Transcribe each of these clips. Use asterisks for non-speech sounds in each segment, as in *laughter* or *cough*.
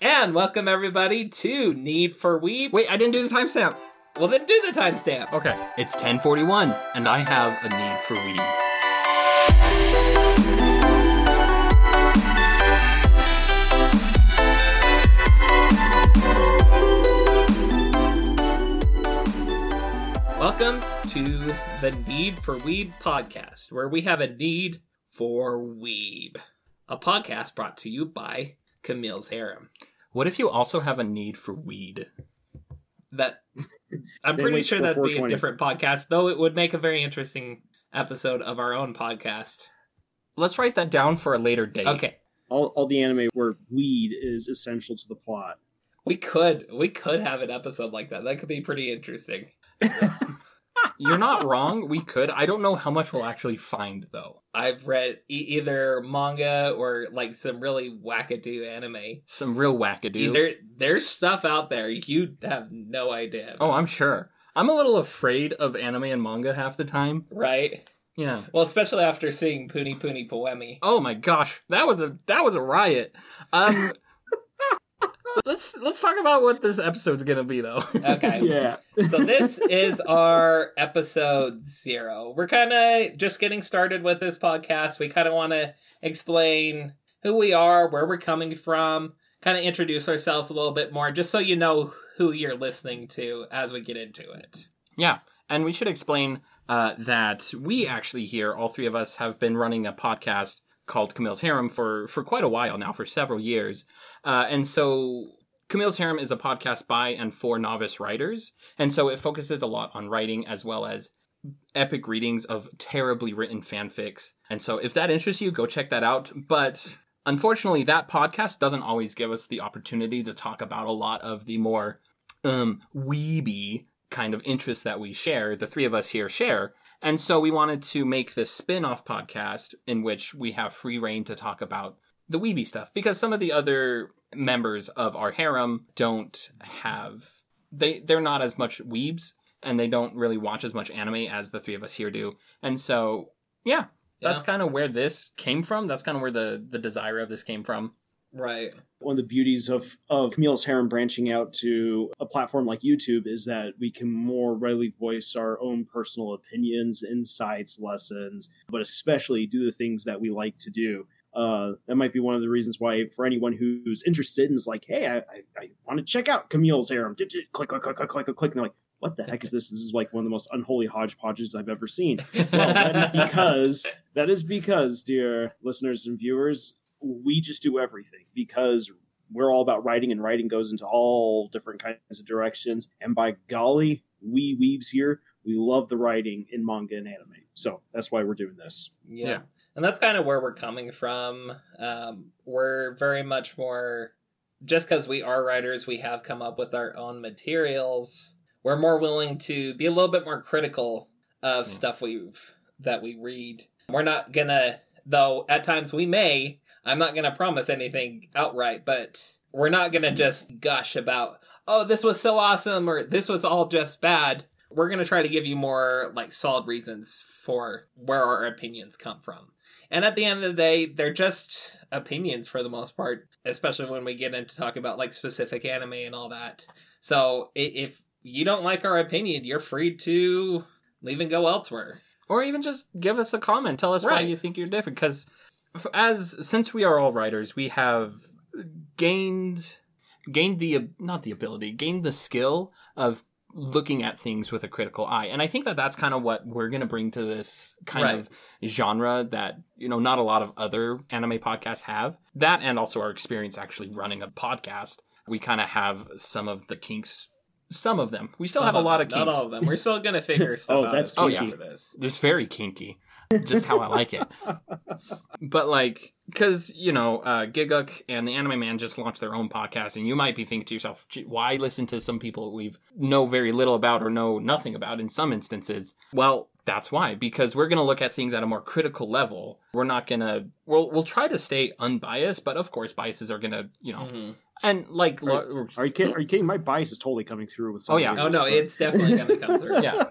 And welcome everybody to Need for Weeb. Wait, I didn't do the timestamp. Well, then do the timestamp. Okay, it's 1041, and I have a need for weed. Welcome to the Need for Weeb podcast, where we have a need for weeb. A podcast brought to you by Camille's Harem. What if you also have a need for weed? That I'm pretty sure that'd be a different podcast, though it would make a very interesting episode of our own podcast. Let's write that down for a later date. Okay. all, all the anime where weed is essential to the plot. We could we could have an episode like that. That could be pretty interesting. *laughs* You're not wrong. We could. I don't know how much we'll actually find, though. I've read e- either manga or like some really wackadoo anime. Some real wackadoo. There, there's stuff out there you have no idea. Oh, I'm sure. I'm a little afraid of anime and manga half the time. right. Yeah. Well, especially after seeing Puni Puni Poemy. Oh my gosh, that was a that was a riot. Um, let's let's talk about what this episode's gonna be, though. Okay. *laughs* Yeah. so this is our episode zero. We're kind of just getting started with this podcast. We kind of want to explain who we are, where we're coming from, kind of introduce ourselves a little bit more, just so you know who you're listening to as we get into it. Yeah, and we should explain uh, that we actually here, all three of us, have been running a podcast called Camille's Harem for for quite a while now, for several years, uh, and so. Camille's Harem is a podcast by and for novice writers, and so it focuses a lot on writing as well as epic readings of terribly written fanfics. And so if that interests you, go check that out. But unfortunately, that podcast doesn't always give us the opportunity to talk about a lot of the more um weeby kind of interests that we share, the three of us here share. And so we wanted to make this spin-off podcast in which we have free reign to talk about the weeby stuff because some of the other members of our harem don't have they they're not as much weebs and they don't really watch as much anime as the three of us here do. And so yeah, that's Yeah. kind of where this came from. That's kind of where the the desire of this came from. Right. One of the beauties of, of Camille's Harem branching out to a platform like YouTube is that we can more readily voice our own personal opinions, insights, lessons, but especially do the things that we like to do. Uh, that might be one of the reasons why, for anyone who's interested and is like, hey, I, I, I want to check out Camille's Harem, click, click, click, click, click, click, click, and they're like, what the heck is this? This is like one of the most unholy hodgepodges I've ever seen. *laughs* Well, that is because that is because, dear listeners and viewers, we just do everything because we're all about writing, and writing goes into all different kinds of directions. And by golly, we weebs here, we love the writing in manga and anime. So that's why we're doing this. Yeah. Yeah. And that's kind of where we're coming from. Um, we're very much more, just because we are writers, we have come up with our own materials. We're more willing to be a little bit more critical of Mm. stuff we've that we read. We're not gonna, though. At times we may. I'm not gonna promise anything outright, but we're not gonna just gush about, oh, this was so awesome or this was all just bad. We're gonna try to give you more like solid reasons for where our opinions come from. And at the end of the day, they're just opinions for the most part, especially when we get into talking about like specific anime and all that. So if you don't like our opinion, you're free to leave and go elsewhere. or even just give us a comment tell us why you think you're different because as since we are all writers we have gained gained the not the ability gained the skill of looking at things with a critical eye and i think that that's kind of what we're going to bring to this kind Right. of genre that you know not a lot of other anime podcasts have that and also our experience actually running a podcast we kind of have some of the kinks some of them we still have a lot of kinks Not all of them. We're still gonna *laughs* figure stuff Oh, out. that's as we kinky. go for this. it's very kinky just how i like it but like because you know uh Gigguk and the anime man just launched their own podcast and you might be thinking to yourself why listen to some people we've know very little about or know nothing about in some instances well that's why because we're going to look at things at a more critical level we're not going to we'll, we'll try to stay unbiased but of course biases are going to you know Mhm. and like Right. lo- Are you kidding? Are you kidding? My bias is totally coming through with. Some Oh, yeah. Oh no, but- it's definitely gonna come through. *laughs* yeah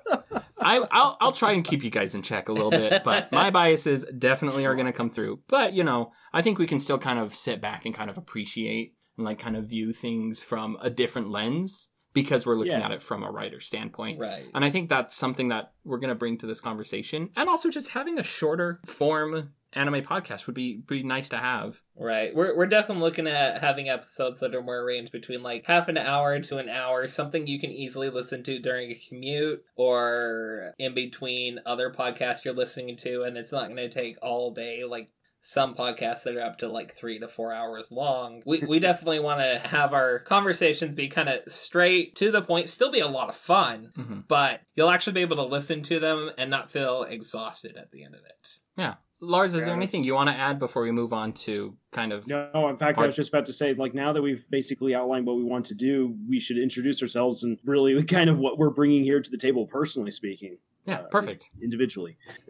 I, I'll, I'll try and keep you guys in check a little bit, but my *laughs* biases definitely are going to come through. But, you know, I think we can still kind of sit back and kind of appreciate and like kind of view things from a different lens because we're looking Yeah. at it from a writer standpoint. Right. And I think that's something that we're going to bring to this conversation. And also just having a shorter form anime podcast would be be nice to have. Right. We're we're definitely looking at having episodes that are more arranged between like half an hour to an hour, something you can easily listen to during a commute or in between other podcasts you're listening to and it's not going to take all day like some podcasts that are up to like three to four hours long. We, we *laughs* definitely want to have our conversations be kind of straight to the point, still be a lot of fun, hmm but you'll actually be able to listen to them and not feel exhausted at the end of it. Yeah. Lars, is Yeah, there anything you want to add before we move on to kind of No, in fact, I was just about to say, like, now that we've basically outlined what we want to do, we should introduce ourselves and really *laughs* kind of what we're bringing here to the table, personally speaking, Yeah, uh, perfect. individually. *laughs*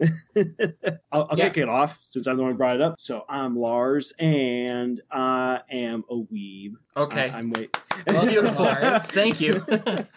I'll, I'll Yeah. kick it off since I'm the one who brought it up. So I'm Lars, and I am a weeb. Okay. I, am wait. Well, Beautiful. *laughs* Lars. Thank you. That's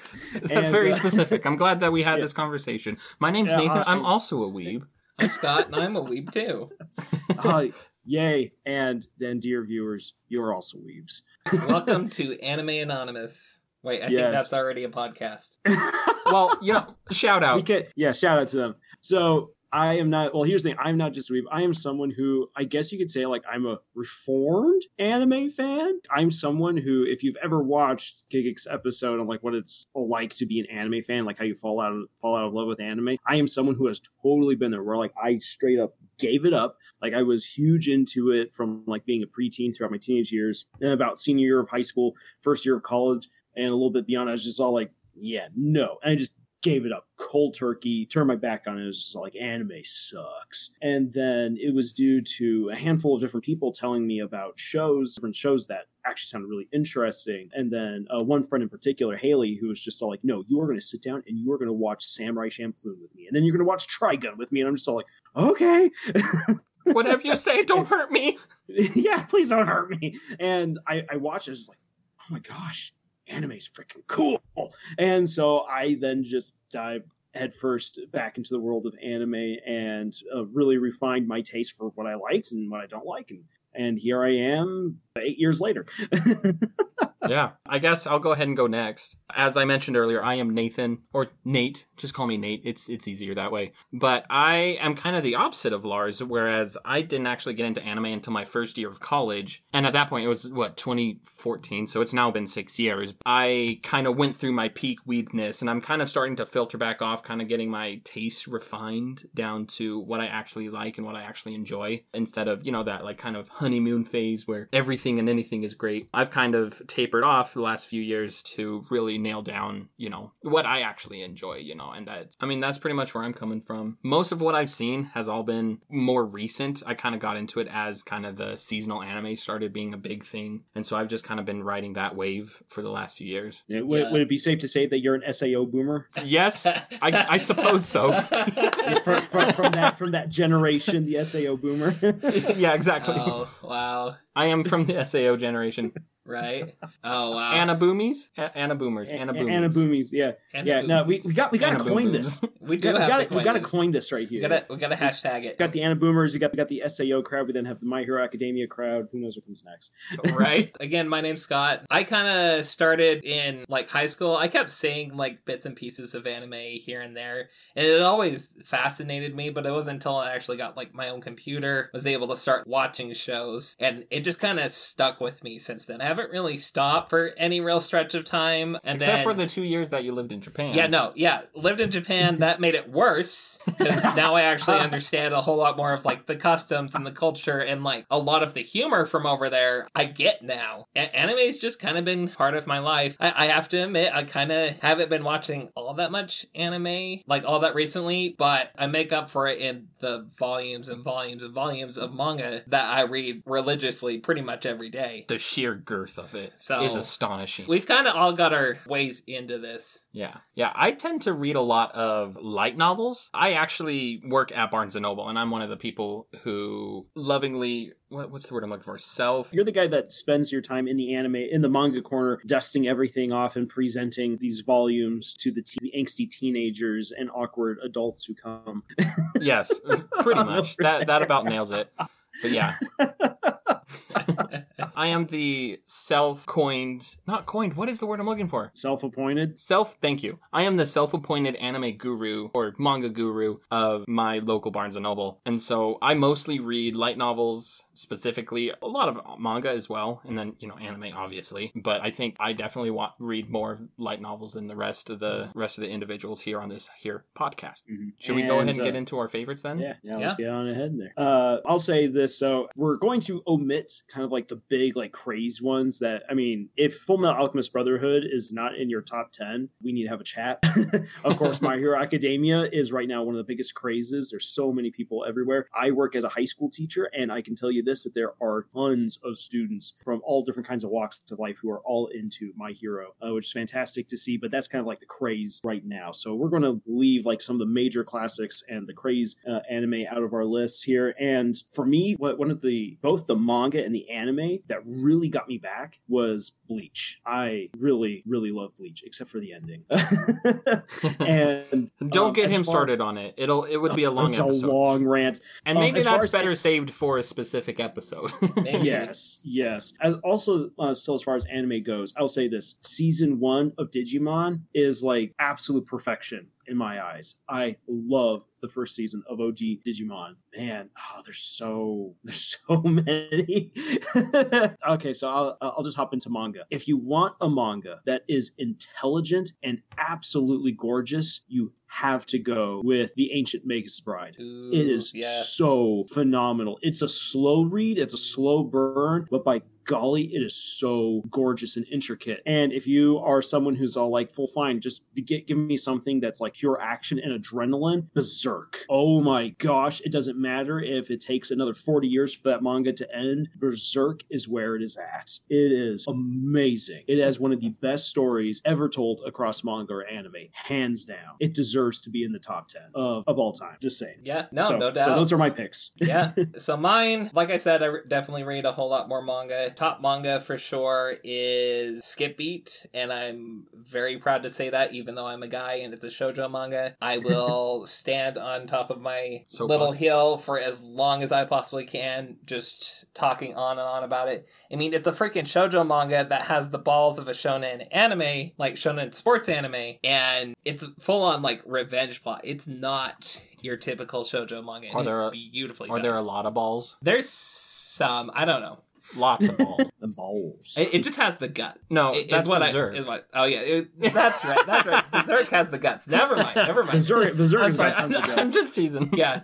And, very uh, specific. I'm glad that we had Yeah. this conversation. My name's Nathan. I- I'm also a weeb. I'm Scott and I'm a weeb too. *laughs* uh, yay! And then, dear viewers, you're also weebs. Welcome to *laughs* Anime Anonymous. Wait, I think that's already a podcast. *laughs* Well, you know, shout out. we out. can, yeah, shout out to them. So I am not. Well, here's the thing. I'm not just a weeb. I am someone who I guess you could say like I'm a reformed anime fan. I'm someone who, if you've ever watched Gigguk's episode on like what it's like to be an anime fan, like how you fall out of fall out of love with anime, I am someone who has totally been there. Where like I straight up gave it up. Like I was huge into it from like being a preteen throughout my teenage years, and about senior year of high school, first year of college, and a little bit beyond. I was just all like, yeah, no, and I just gave it up cold turkey turned my back on it it was just like anime sucks. And then it was due to a handful of different people telling me about shows different shows that actually sounded really interesting. And then uh, one friend in particular haley who was just all like no you are going to sit down and you are going to watch samurai champloo with me and then you're going to watch trigun with me and i'm just all like okay. *laughs* Whatever you say, don't hurt me. *laughs* yeah please don't hurt me. And i i watched it I was just like oh my gosh anime's freaking cool. And so i then just dive headfirst back into the world of anime and uh, really refined my taste for what i liked and what i don't like. And and here i am eight years later *laughs* yeah, I guess I'll go ahead and go next. As I mentioned earlier, I am Nathan or Nate. Just call me Nate. It's it's easier that way. But I am kind of the opposite of Lars, whereas I didn't actually get into anime until my first year of college, and at that point it was what 2014, so it's now been six years. I kind of went through my peak weedness, and I'm kind of starting to filter back off, kind of getting my taste refined down to what I actually like and what I actually enjoy, instead of you know that like kind of honeymoon phase where everything and anything is great. I've kind of tapered off the last few years to really nail down, you know, what I actually enjoy, you know, and that, I mean, that's pretty much where I'm coming from. Most of what I've seen has all been more recent. I kind of got into it as kind of the seasonal anime started being a big thing. And so I've just kind of been riding that wave for the last few years. Yeah, would, Yeah. would it be safe to say that you're an sao boomer Yes, I, I *laughs* suppose so. from, from, from that from that generation the sao boomer *laughs* yeah, exactly. oh, wow. I am from the SAO generation. Right? *laughs* Oh, wow. Anna Boomies? A- Anna Boomers. Anna Boomies. Anna Boomies, yeah, Anna yeah. No, we, we got we got to coin this. we *laughs* We do got we got to we got to coin this right We here. gotta, we gotta hashtag it. got the Anna Boomers, you got we got the SAO crowd, we then have the My Hero Academia crowd. Who knows what comes next? *laughs* right? Again, my name's Scott. I kind of started in like high school. I kept seeing like bits and pieces of anime here and there, and it always fascinated me. But it wasn't until I actually got like my own computer, was able to start watching shows, and it just kind of stuck with me since then. I haven't really stopped for any real stretch of time, and Except then for the two years that you lived in Japan. yeah, no, yeah. Lived in Japan, *laughs* that made it worse because *laughs* now I actually understand a whole lot more of like the customs and the culture and like a lot of the humor from over there. I get now. A- anime's just kind of been part of my life. I, I have to admit, I kind of haven't been watching all that much anime, like all that recently, but I make up for it in the volumes and volumes and volumes of manga that I read religiously pretty much every day. The sheer girth of it is So- astonishing. We've kind of all got our ways into this. Yeah. Yeah. I tend to read a lot of light novels. I actually work at Barnes and Noble, and I'm one of the people who lovingly, what, what's the word I'm looking for? Self. You're the guy that spends your time in the anime, in the manga corner, dusting everything off and presenting these volumes to the, te- the angsty teenagers and awkward adults who come. Yes, pretty *laughs* much. That, that about nails it. But yeah. *laughs* *laughs* I am the self-coined, not coined. What is the word I'm looking for? Self-appointed. Self. Thank you. I am the self-appointed anime guru or manga guru of my local Barnes and Noble, and so I mostly read light novels, specifically a lot of manga as well, and then you know anime, obviously. But I think I definitely want read more light novels than the rest of the rest of the individuals here on this here podcast. Mhm. Should we go ahead and uh, get into our favorites then? Yeah, yeah, let's get on ahead there. Uh, I'll say this. So we're going to omit kind of like the big, like crazed ones that, I mean, if Full Metal Alchemist Brotherhood is not in your top 10, we need to have a chat. *laughs* of course, My Hero Academia is right now one of the biggest crazes. There's so many people everywhere. I work as a high school teacher, and I can tell you this that there are tons of students from all different kinds of walks of life who are all into My Hero, uh, which is fantastic to see. But that's kind of like the craze right now. So we're going to leave like some of the major classics and the craze uh, anime out of our lists here. And for me, what one of the both the manga and the anime that really got me back was Bleach. I really, really love Bleach, except for the ending. *laughs* *laughs* and Don't um, get him far- started on it. It'll it would be a long it's episode. a long rant. and um, maybe as far that's as- better saved for a specific episode. *laughs* Yes, yes. As also, uh, still as far as anime goes, I'll say this: season one of Digimon is like absolute perfection in my eyes. I love the first season of OG Digimon. Man, oh, there's so *laughs* there's so many. *laughs* okay, so I'll I'll just hop into manga. If you want a manga that is intelligent and absolutely gorgeous, you have to go with the Ancient Magus Bride. Ooh, It is yeah. so phenomenal. It's a slow read, it's a slow burn, but by golly, it is so gorgeous and intricate. And if you are someone who's all like, full fine, just get, give me something that's like pure action and adrenaline, Berserk. Oh my gosh, it doesn't matter if it takes another 40 years for that manga to end. Berserk is where it is at. It is amazing. It has one of the best stories ever told across manga or anime, hands down. It deserves to be in the top 10 of, of all time. Just saying. Yeah, no, so, no doubt. So those are my picks. yeah. *laughs* So mine, like I said, I re- definitely read a whole lot more manga. Top manga for sure is Skip Beat, and I'm very proud to say that, even though I'm a guy and it's a shojo manga. I *laughs* will stand on top of my Soapbox. little hill for as long as I possibly can, just talking on and on about it. I mean, it's a freaking shojo manga that has the balls of a shonen anime, like shonen sports anime, and it's full on like revenge plot. It's not your typical shojo manga. Are there beautifully Are done. there a lot of balls? There's some. I don't know. Lots of balls. *laughs* The balls. It, it just has the gut. No, It- that's what Berserk. I. Is what, oh yeah, it- that's right. That's right. *laughs* Berserk has the guts. Never mind. *laughs* Never mind. Berserk, Berserk I'm has sorry, got tons of I'm just teasing. Yeah.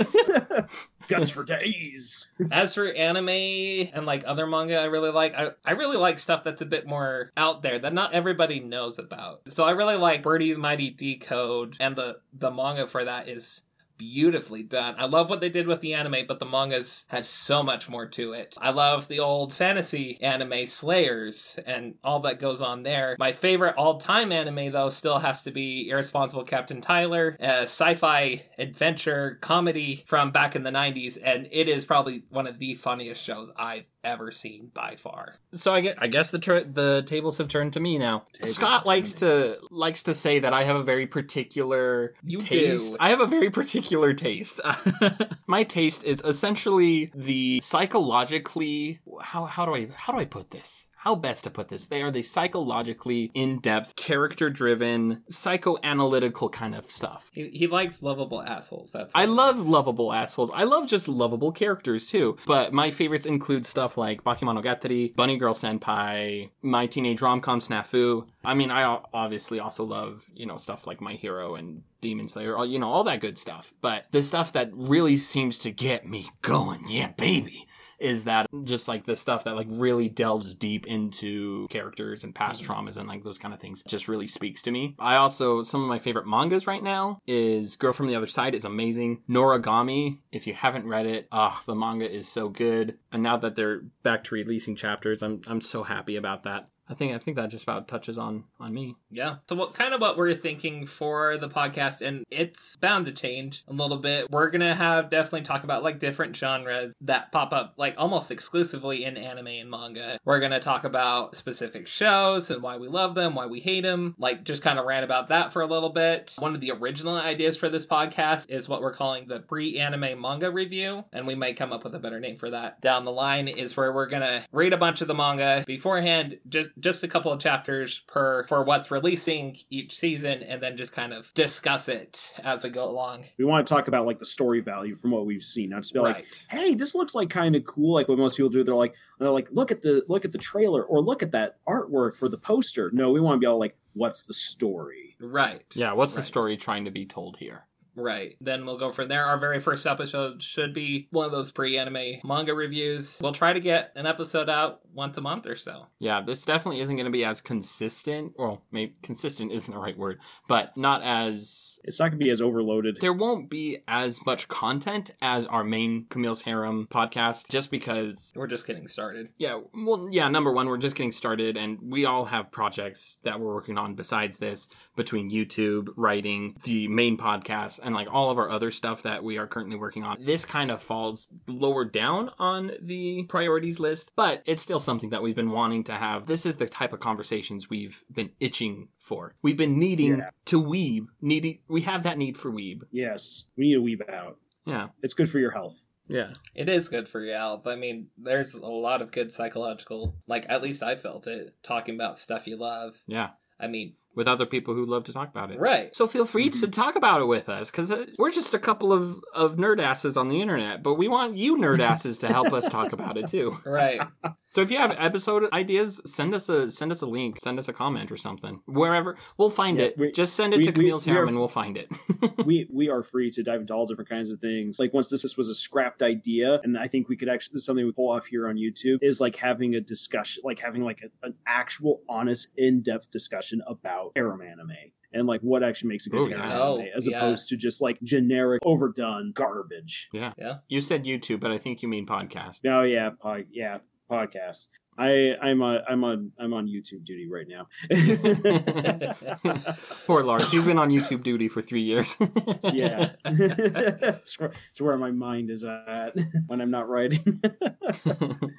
guts for days. As for anime and like other manga, I really like. I, I really like stuff that's a bit more out there that not everybody knows about. So I really like Birdy the Mighty Decode, and the the manga for that is beautifully done. I love what they did with the anime, but the mangas has so much more to it. I love the old fantasy anime Slayers and all that goes on there. My favorite all-time anime though still has to be Irresponsible Captain Tyler, a sci-fi adventure comedy from back in the 90s and it is probably one of the funniest shows I've ever seen by far. So I get, I guess the tr the tables have turned to me now. Tables Scott likes to likes to say that I have a very particular You taste. do. I have a very particular taste. *laughs* My taste is essentially the psychologically how how do I how do I put this? How best to put this? They are the psychologically in-depth, character-driven, psychoanalytical kind of stuff. He, he likes lovable assholes. That's I love likes. lovable assholes. I love just lovable characters too. But my favorites include stuff like Bakemonogatari, Bunny Girl Senpai, My Teenage Rom-Com Snafu. I mean, I obviously also love, you know, stuff like My Hero and Demon Slayer, all, you know, all that good stuff. But the stuff that really seems to get me going, yeah, baby, is that just like the stuff that like really delves deep into characters and past traumas and like those kind of things just really speaks to me. I also some of my favorite mangas right now is Girl from the Other Side is amazing. Noragami, if you haven't read it, ah, the manga is so good. And now that they're back to releasing chapters, I'm I'm so happy about that. I think I think that just about touches on on me. Yeah. So what kind of what we're thinking for the podcast and it's bound to change a little bit. We're going to have definitely talk about like different genres that pop up like almost exclusively in anime and manga. We're going to talk about specific shows and why we love them, why we hate them, like just kind of rant about that for a little bit. One of the original ideas for this podcast is what we're calling the pre-anime manga review and we might come up with a better name for that down the line is where we're going to read a bunch of the manga beforehand just just a couple of chapters per for what's releasing each season and then just kind of discuss it as we go along. We want to talk about like the story value from what we've seen. Not just be like, hey, this looks like kind of cool. Like what most people do, they're like, they're like, look at the look at the trailer or look at that artwork for the poster. No, we want to be all like, what's the story? Right. Yeah, what's the story trying to be told here? Right. Then we'll go from there. Our very first episode should be one of those pre anime manga reviews. We'll try to get an episode out once a month or so. Yeah, this definitely isn't going to be as consistent. Well, maybe consistent isn't the right word, but not as. It's not going to be as overloaded. There won't be as much content as our main Camille's Harem podcast, just because. We're just getting started. Yeah, well, yeah. Number one, we're just getting started, and we all have projects that we're working on besides this, between YouTube, writing, the main podcast, and like all of our other stuff that we are currently working on. This kind of falls lower down on the priorities list, but it's still something that we've been wanting to have. This is the type of conversations we've been itching for. We've been needing Yeah. to weeb. Needing, we have that need for weeb. Yes, we need to weeb out. Yeah, It's good for your health. yeah. It is good for your health. I mean, there's a lot of good psychological, like, at least I felt it, talking about stuff you love. Yeah. I mean, With other people who love to talk about it. right. So feel free to mm-hmm. talk about it with us because uh, we're just a couple of, of nerd asses on the internet, but we want you nerd *laughs* asses to help us talk about it too. *laughs* Right. So if you have episode ideas, send us a send us a link, send us a comment or something. Wherever we'll find Yeah, it. we- just send it we- to we- Camille's we Harem and we'll find it. *laughs* we we are free to dive into all different kinds of things. Like once this, this was a scrapped idea, and I think we could actually this is something we pull off here on YouTube is like having a discussion, like having like a, an actual, honest, in depth discussion about harem anime and like what actually makes a good Oh, harem yeah. Oh, anime, as yeah. opposed to just like generic, overdone garbage. Yeah, yeah. You said YouTube, but I think you mean podcast. Oh yeah, pod, yeah, podcasts. I I'm on I'm on I'm on YouTube duty right now. *laughs* Poor Lars. He's been on YouTube duty for three years. *laughs* yeah, *laughs* it's, where, it's where my mind is at when I'm not writing.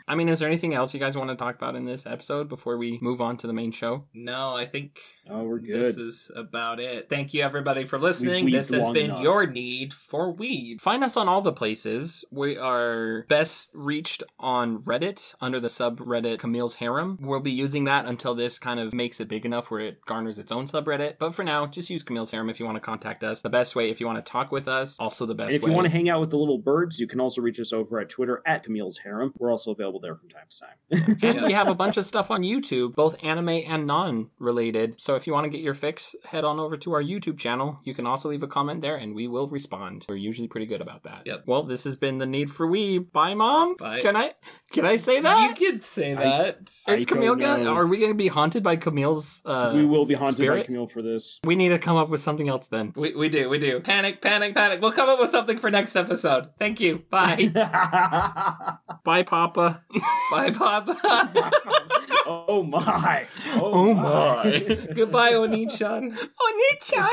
I mean, is there anything else you guys want to talk about in this episode before we move on to the main show? No, I think oh, we're good. this is about it. Thank you, everybody, for listening. This has been enough. your need for weed. Find us on all the places. We are best reached on Reddit under the subreddit Camille's Harem. We'll be using that until this kind of makes it big enough where it garners its own subreddit. But for now, just use Camille's Harem if you want to contact us. The best way if you want to talk with us. Also the best And if way. you want to hang out with the little birds, you can also reach us over at Twitter at Camille's Harem. We're also available there from time to time. and Yeah. *laughs* we have a bunch of stuff on YouTube, both anime and non-related. So if you want to get your fix, head on over to our YouTube channel. You can also leave a comment there, and we will respond. We're usually pretty good about that. Yep. Well, this has been the need for weeb. Bye, mom. Bye. Can I? Can I say that? You could say I- that. Is I Camille don't gonna? Are we gonna be haunted by Camille's? Uh, we will be haunted by? Camille for this. We need to come up with something else then. We, we do, we do. Panic, panic, panic. We'll come up with something for next episode. Thank you. Bye. *laughs* Bye, Papa. Bye, Papa. *laughs* oh my! Oh my. *laughs* Goodbye, Onichan. Onichan.